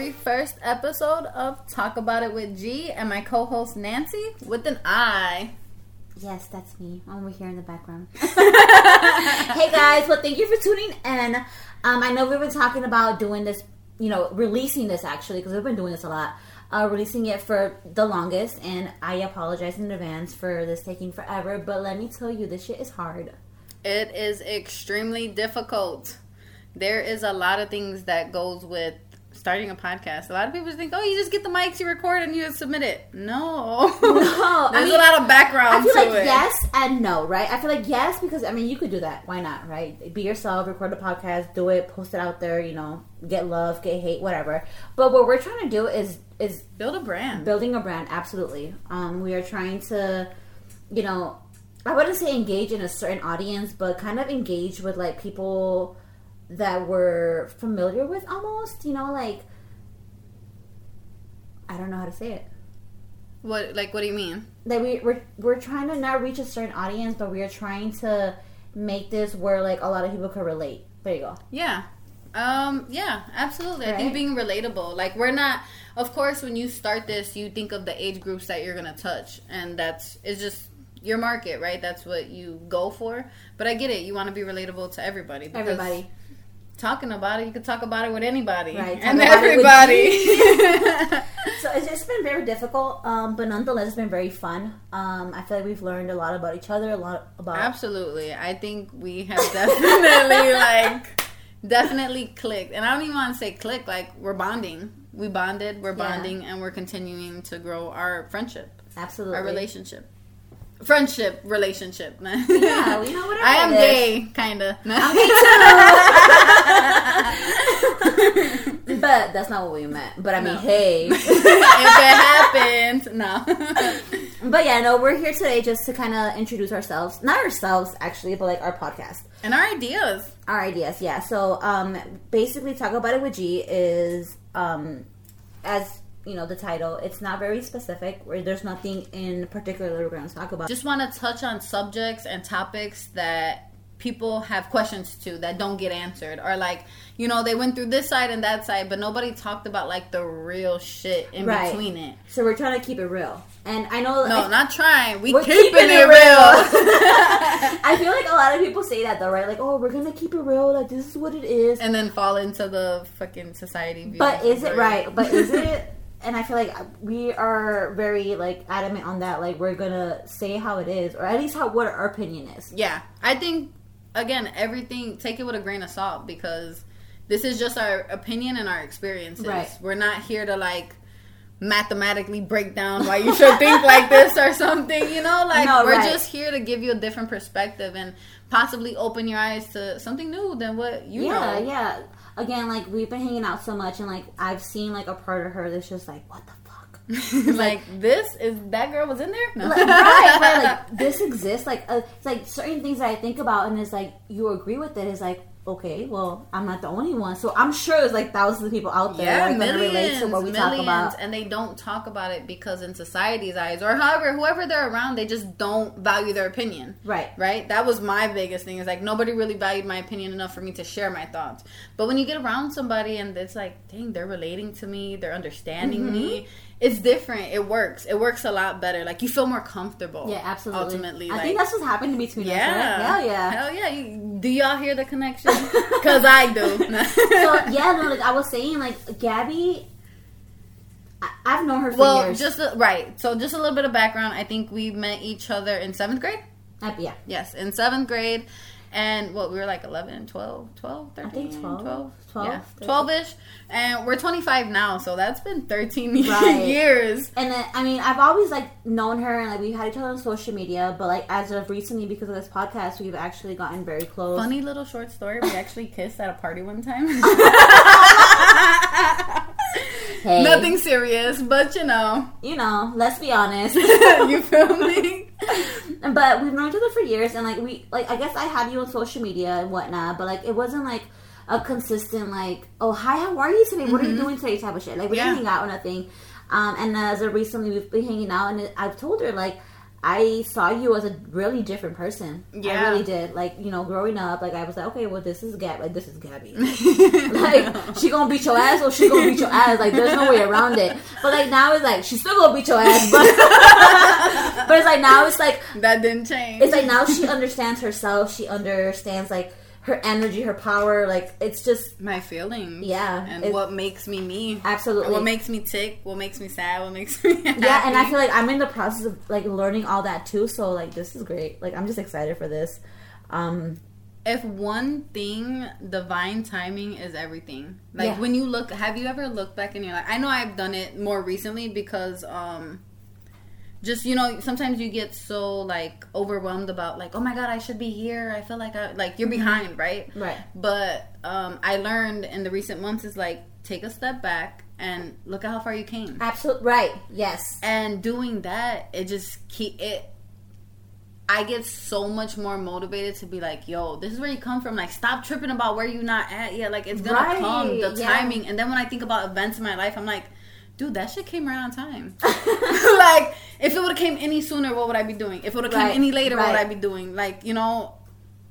very first episode of Talk About It with G and my co host Nancy with an I. Yes, that's me. I'm over here in the background. hey guys, well, thank you for tuning in. Um, I know we've been talking about doing this, you know, releasing this actually, because we've been doing this a lot. Uh, releasing it for the longest, and I apologize in advance for this taking forever, but let me tell you, this shit is hard. It is extremely difficult. There is a lot of things that goes with starting a podcast. A lot of people think, "Oh, you just get the mics, you record, and you submit it." No, No, there's I mean, a lot of background I feel like it. yes and no, right? I feel like yes because I mean you could do that. Why not, right? Be yourself, record a podcast, do it, post it out there. You know, get love, get hate, whatever. But what we're trying to do is is Build a brand. building a brand. Absolutely, um, we are trying to, you know, I wouldn't say engage in a certain audience, but kind of engage with like people that we're familiar with, almost. You know, like I don't know how to say it. What like what do you mean? that we we're, we're trying to not reach a certain audience, but we are trying to make this where like a lot of people can relate. There you go. Yeah. Um, yeah, absolutely. I think being relatable. Like we're not of course when you start this you think of the age groups that you're gonna touch and that's it's just your market, right? That's what you go for. But I get it, you wanna be relatable to everybody. because Everybody, talking about it, you can talk about it with anybody. Right, And about it with everybody. so it's just been very difficult, um, but nonetheless, it's been very fun. Um, I feel like we've learned a lot about each other, a lot about Absolutely. I think we have definitely like definitely clicked. And I don't even want to say click, like we're bonding. We bonded, we're Yeah. bonding and we're continuing to grow our friendship, absolutely our relationship. Friendship, relationship. Man. Yeah, we know whatever I am gay, kind of. I'm gay too. but that's not what we meant. But I mean, No. hey. if it happened, no. but yeah, no, we're here today just to kind of introduce ourselves. Not ourselves, actually, but like our podcast. and our ideas. our ideas yeah so um basically talk about it with g is um as you know the title. It's not very specific. Where there's nothing in particular that we're going to talk about. Just want to touch on subjects and topics that people have questions to that don't get answered. Or like you know they went through this side and that side but nobody talked about like the real shit in Right. between it. So we're trying to keep it real. And i know no I, not trying. We We're keeping, keeping it it real, I feel like a lot of people say that though right? Like oh we're gonna keep it real. Like this is what it is. And then fall into the fucking society view. But is it right? But is it and i feel like we are very like adamant on that like we're gonna say how it is or at least how what our opinion is yeah i think again everything take it with a grain of salt because this is just our opinion and our experiences Right. we're not here to like mathematically break down why you should think like this or something you know like No, we're right. just here to give you a different perspective and possibly open your eyes to something new than what you yeah, know yeah. Again, like we've been hanging out so much, and like I've seen like a part of her that's just like, what the fuck? like this is that girl was in there no. like, right, right. Like this exists. Like uh, it's like certain things that I think about, and it's like you agree with it. It's like okay, well, I'm not the only one, so I'm sure there's like thousands of people out there Yeah, relate to what we millions, talk about. and they don't talk about it because in society's eyes, or however, whoever they're around, they just don't value their opinion. Right. Right. That was my biggest thing. Is like nobody really valued my opinion enough for me to share my thoughts. But when you get around somebody and it's like, dang, they're relating to me, they're understanding Mm-hmm. me. It's different. It works. It works a lot better. Like you feel more comfortable. Yeah, absolutely. Ultimately, I like, think that's what's happened to between us. yeah, Right? Hell yeah. hell yeah. You, do y'all hear the connection? Because I do. so yeah, no, like I was saying, like Gabby, I- I've known her for Well, years. just a, right. So, just a little bit of background. I think we met each other in seventh grade. Uh, yeah, Yes, in seventh grade. And what, we were like 11, 12, 12, 13, think 12, 12, 12, yeah, 13. 12-ish. And we're 25 now, so that's been 13 Right. years. And then, I mean, I've always like known her, and like we've had each other on social media. But like as of recently, because of this podcast, we've actually gotten very close. Funny little short story. We actually kissed at a party one time. Hey, Nothing serious, but you know, you know. Let's be honest. you feel me? But we've known each other for years, and like we, like I guess I had you on social media and whatnot, but like it wasn't like a consistent like, oh hi, how are you today? What are you doing today? Type of shit. Like we Mm-hmm. Yeah. didn't hang out or nothing. Um, and as of recently, we've been hanging out, and I've told her like. I saw you as a really different person. Yeah. I really did. Like, you know, growing up, like I was like, okay, well this is Gab like this is Gabby. like she gonna beat your ass or she gonna beat your ass. Like there's no way around it. But like now it's like she's still gonna beat your ass, but but it's like now it's like that didn't change. it's like now she understands herself. She understands like her energy, her power. Like it's just my feelings. Yeah, and it- what makes me me. absolutely What makes me tick? What makes me sad? What makes me happy? yeah. And I feel like I'm in the process of like learning all that too. So like this is great. Like I'm just excited for this. Um, if one thing, divine timing is everything. Like Yeah. when you look, have you ever looked back in your life? I know I've done it more recently because, um, just you know, sometimes you get so like overwhelmed about like, oh my god, I should be here. I feel like I like you're behind, right? right. But um, I learned in the recent months is like take a step back and look at how far you came. Absolutely right. Yes. And doing that, it just keep it. I get so much more motivated to be like, yo, this is where you come from. Like, stop tripping about where you're not at yet. Like, it's gonna Right, come. The yeah. timing. And then when I think about events in my life, I'm like, dude, that shit came right on time. like, if it would have came any sooner, what would I be doing? If it would have came any later, what would I right. be doing? Like, you know,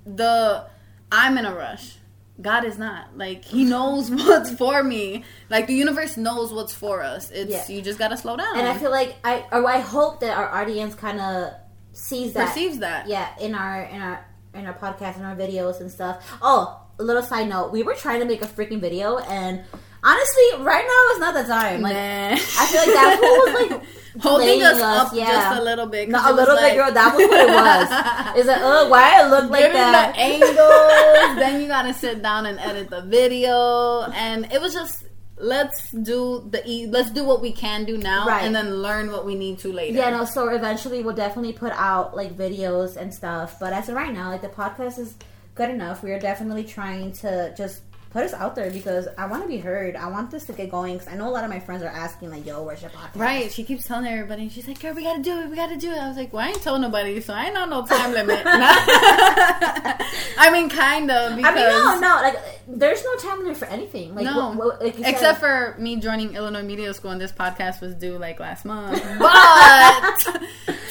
the I'm in a rush. God is not. Like He knows what's for me. Like the universe knows what's for us. It's Yeah. you just gotta slow down. And I feel like I or I hope that our audience kind of sees that perceives that. yeah in our in our in our podcast and our videos and stuff oh a little side note we were trying to make a freaking video and honestly right now is not the time like Nah. i feel like that fool was like holding us, us, up yeah. just a little bit. no, a little like, bit girl that was what it was it's like oh why i look like that the angles, then you gotta sit down and edit the video, and it was just let's do the e- let's do what we can do now, Right. and then learn what we need to later. yeah no so eventually we'll definitely put out like videos and stuff but as of right now like the podcast is good enough we are definitely trying to just put us out there because i want to be heard i want this to get going because i know a lot of my friends are asking like yo where's your podcast Right, she keeps telling everybody. She's like, "Girl, we gotta do it. We gotta do it." I was like, "Well, I ain't told nobody, so I ain't on no time limit." I mean, kind of. Because I mean, no, no, like there's no time limit for anything. Like, No. what, what, like Except for me joining Illinois Media School, and this podcast was due like last month. But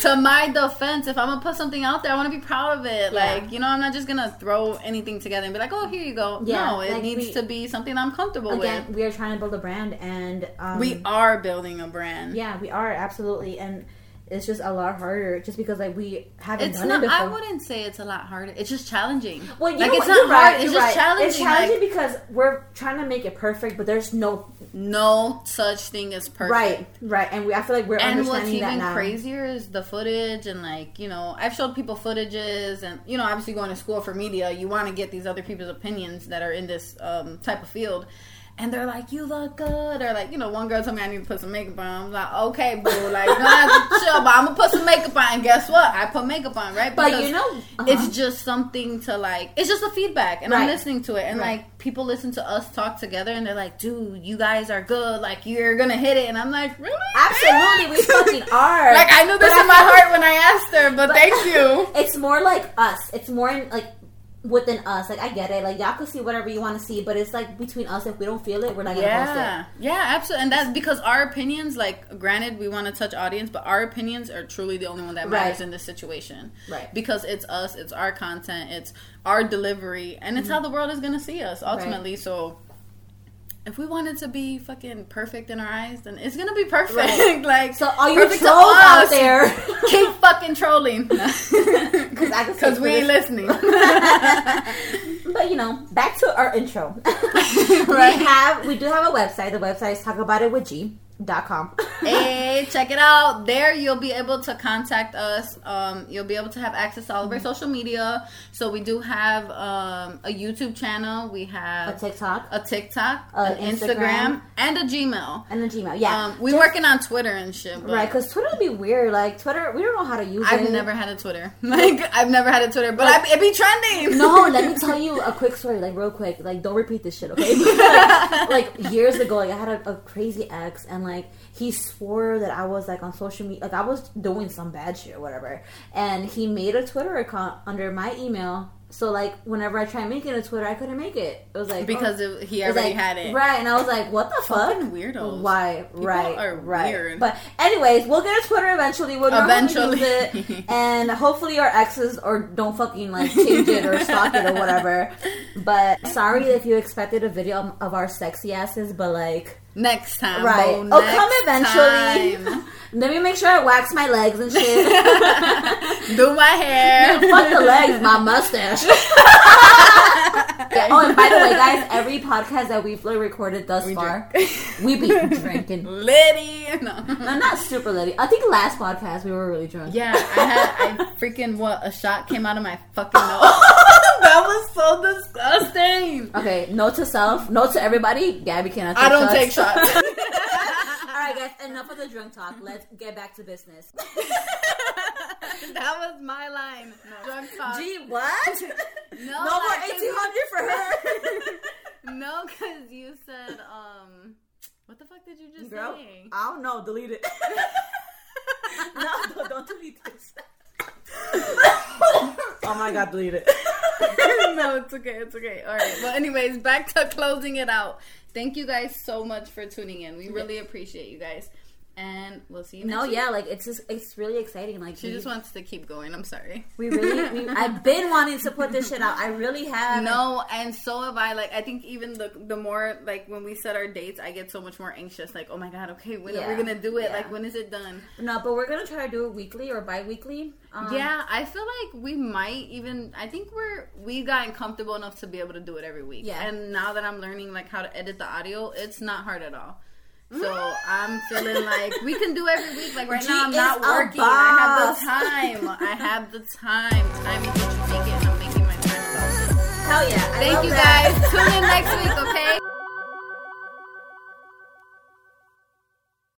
to my defense, if I'm gonna put something out there, I want to be proud of it. Yeah. Like, you know, I'm not just gonna throw anything together and be like, "Oh, here you go." Yeah, no, it like needs we- to be something I'm comfortable again, with. we are trying to build a brand, and um, We are building a brand. yeah, we are absolutely, and it's just a lot harder just because like we haven't It's done not. it before. I wouldn't say it's a lot harder. It's just challenging. Well, you like know it's not You're hard. right, It's just right. challenging. It's challenging like, because we're trying to make it perfect, but there's no no such thing as perfect. right, right, and we. I feel like we're And what's understanding that And what's even crazier is the footage and like you know I've showed people footages and you know obviously going to school for media you want to get these other people's opinions that are in this um, type of field and they're like you look good. Or like you know one girl told me I need to put some makeup on. I'm like okay boo like you don't have to chill but I'm gonna put some makeup on. And guess what? I put makeup on right? But you know, uh-huh. it's just something to like it's just a feedback and i'm listening to it. And Right. like people listen to us talk together and they're like dude you guys are good. Like you're gonna hit it. And i'm like really absolutely we fucking are. like i knew this But in my I feel- heart when i asked her but, thank you. It's more like us. It's more in, like within us. Like I get it. Like y'all can see whatever you want to see, but it's like between us. If we don't feel it, we're not gonna yeah yeah absolutely and that's because our opinions like granted we want to touch audience but our opinions are truly the only one that matters Right. in this situation Right. because it's us it's our content it's our delivery and it's mm-hmm. how the world is gonna see us ultimately so if we wanted to be fucking perfect in our eyes, then it's gonna be perfect. Right. like So all you trolls out there, keep fucking trolling because I can because we ain't listening. But you know, back to our intro. Right. We have we do have a website. The website is talkaboutitwithg.com. hey, check it out. There, you'll be able to contact us. Um, you'll be able to have access to all of our social media. So we do have um, a YouTube channel. We have a TikTok a TikTok, Uh, an Instagram, Instagram. and a Gmail. and a Gmail. Yeah, Um, we Just- working on Twitter and shit. But right because Twitter would be weird. Like Twitter, we don't know how to use I've it. never had a Twitter. Like I've never had a Twitter, but I, it be trending. No, let me tell you a quick story, like real quick. Like, don't repeat this shit, okay? like, like, years ago, like I had a, a crazy ex, and like he swore that I was like on social media, like I was doing some bad shit or whatever. And he made a Twitter account under my email So like whenever I tried making a Twitter, I couldn't make it. It was like oh, because oh. it, he It already like- had it. right, and I was like, "What the fuck?" Fucking weirdos. Why? right, are right. weird. But anyways, we'll get a Twitter eventually. We'll know how to Eventually. use it, and hopefully our exes or don't fucking like change it or stalk it or whatever. But sorry if you expected a video of our sexy asses, but like. Next time, Right. Bo, Oh, come eventually. time. Let me make sure I wax my legs and shit. Do my hair. Fuck the legs, my mustache. Oh, and by the way, guys, every podcast that we've recorded thus we far, we be drinking. Litty, No. no, not super litty. I think last podcast we were really drunk. Yeah, I had, I freaking, what, a shot came out of my fucking nose. that was so disgusting. Okay, note to self, note to everybody, Gabby cannot I don't shots. take shots. All right, guys, enough of the drunk talk. Let's get back to business. that was my line. No. Drunk talk. Gee, what? no, no more 1800 did you just Girl, say? I don't know. Delete it. no, don't, don't delete this. oh my god, delete it. no, it's okay. It's okay. All right. Well, anyways, back to closing it out. Thank you guys so much for tuning in. We really appreciate you guys, and we'll see you. No, week. yeah, like it's just it's really exciting. Like She we, just wants to keep going. I'm sorry. we really, we, I've been wanting to put this shit out. I really have. No, and so have I. Like, I think even the the more like when we set our dates, I get so much more anxious. Like, oh my god, okay, when are we gonna do it? Yeah. Like, when is it done? no, but we're gonna try to do it weekly or bi-weekly. Um, yeah, I feel like we might even. I think we're we've gotten comfortable enough to be able to do it every week. Yeah. and now that I'm learning like how to edit the audio, it's not hard at all. So I'm feeling like we can do every week. Like right G now, I'm not working. I have the time. I have the time. Time is what you make it, and I'm making my time hell yeah. I Thank you that. guys. Tune in next week, okay?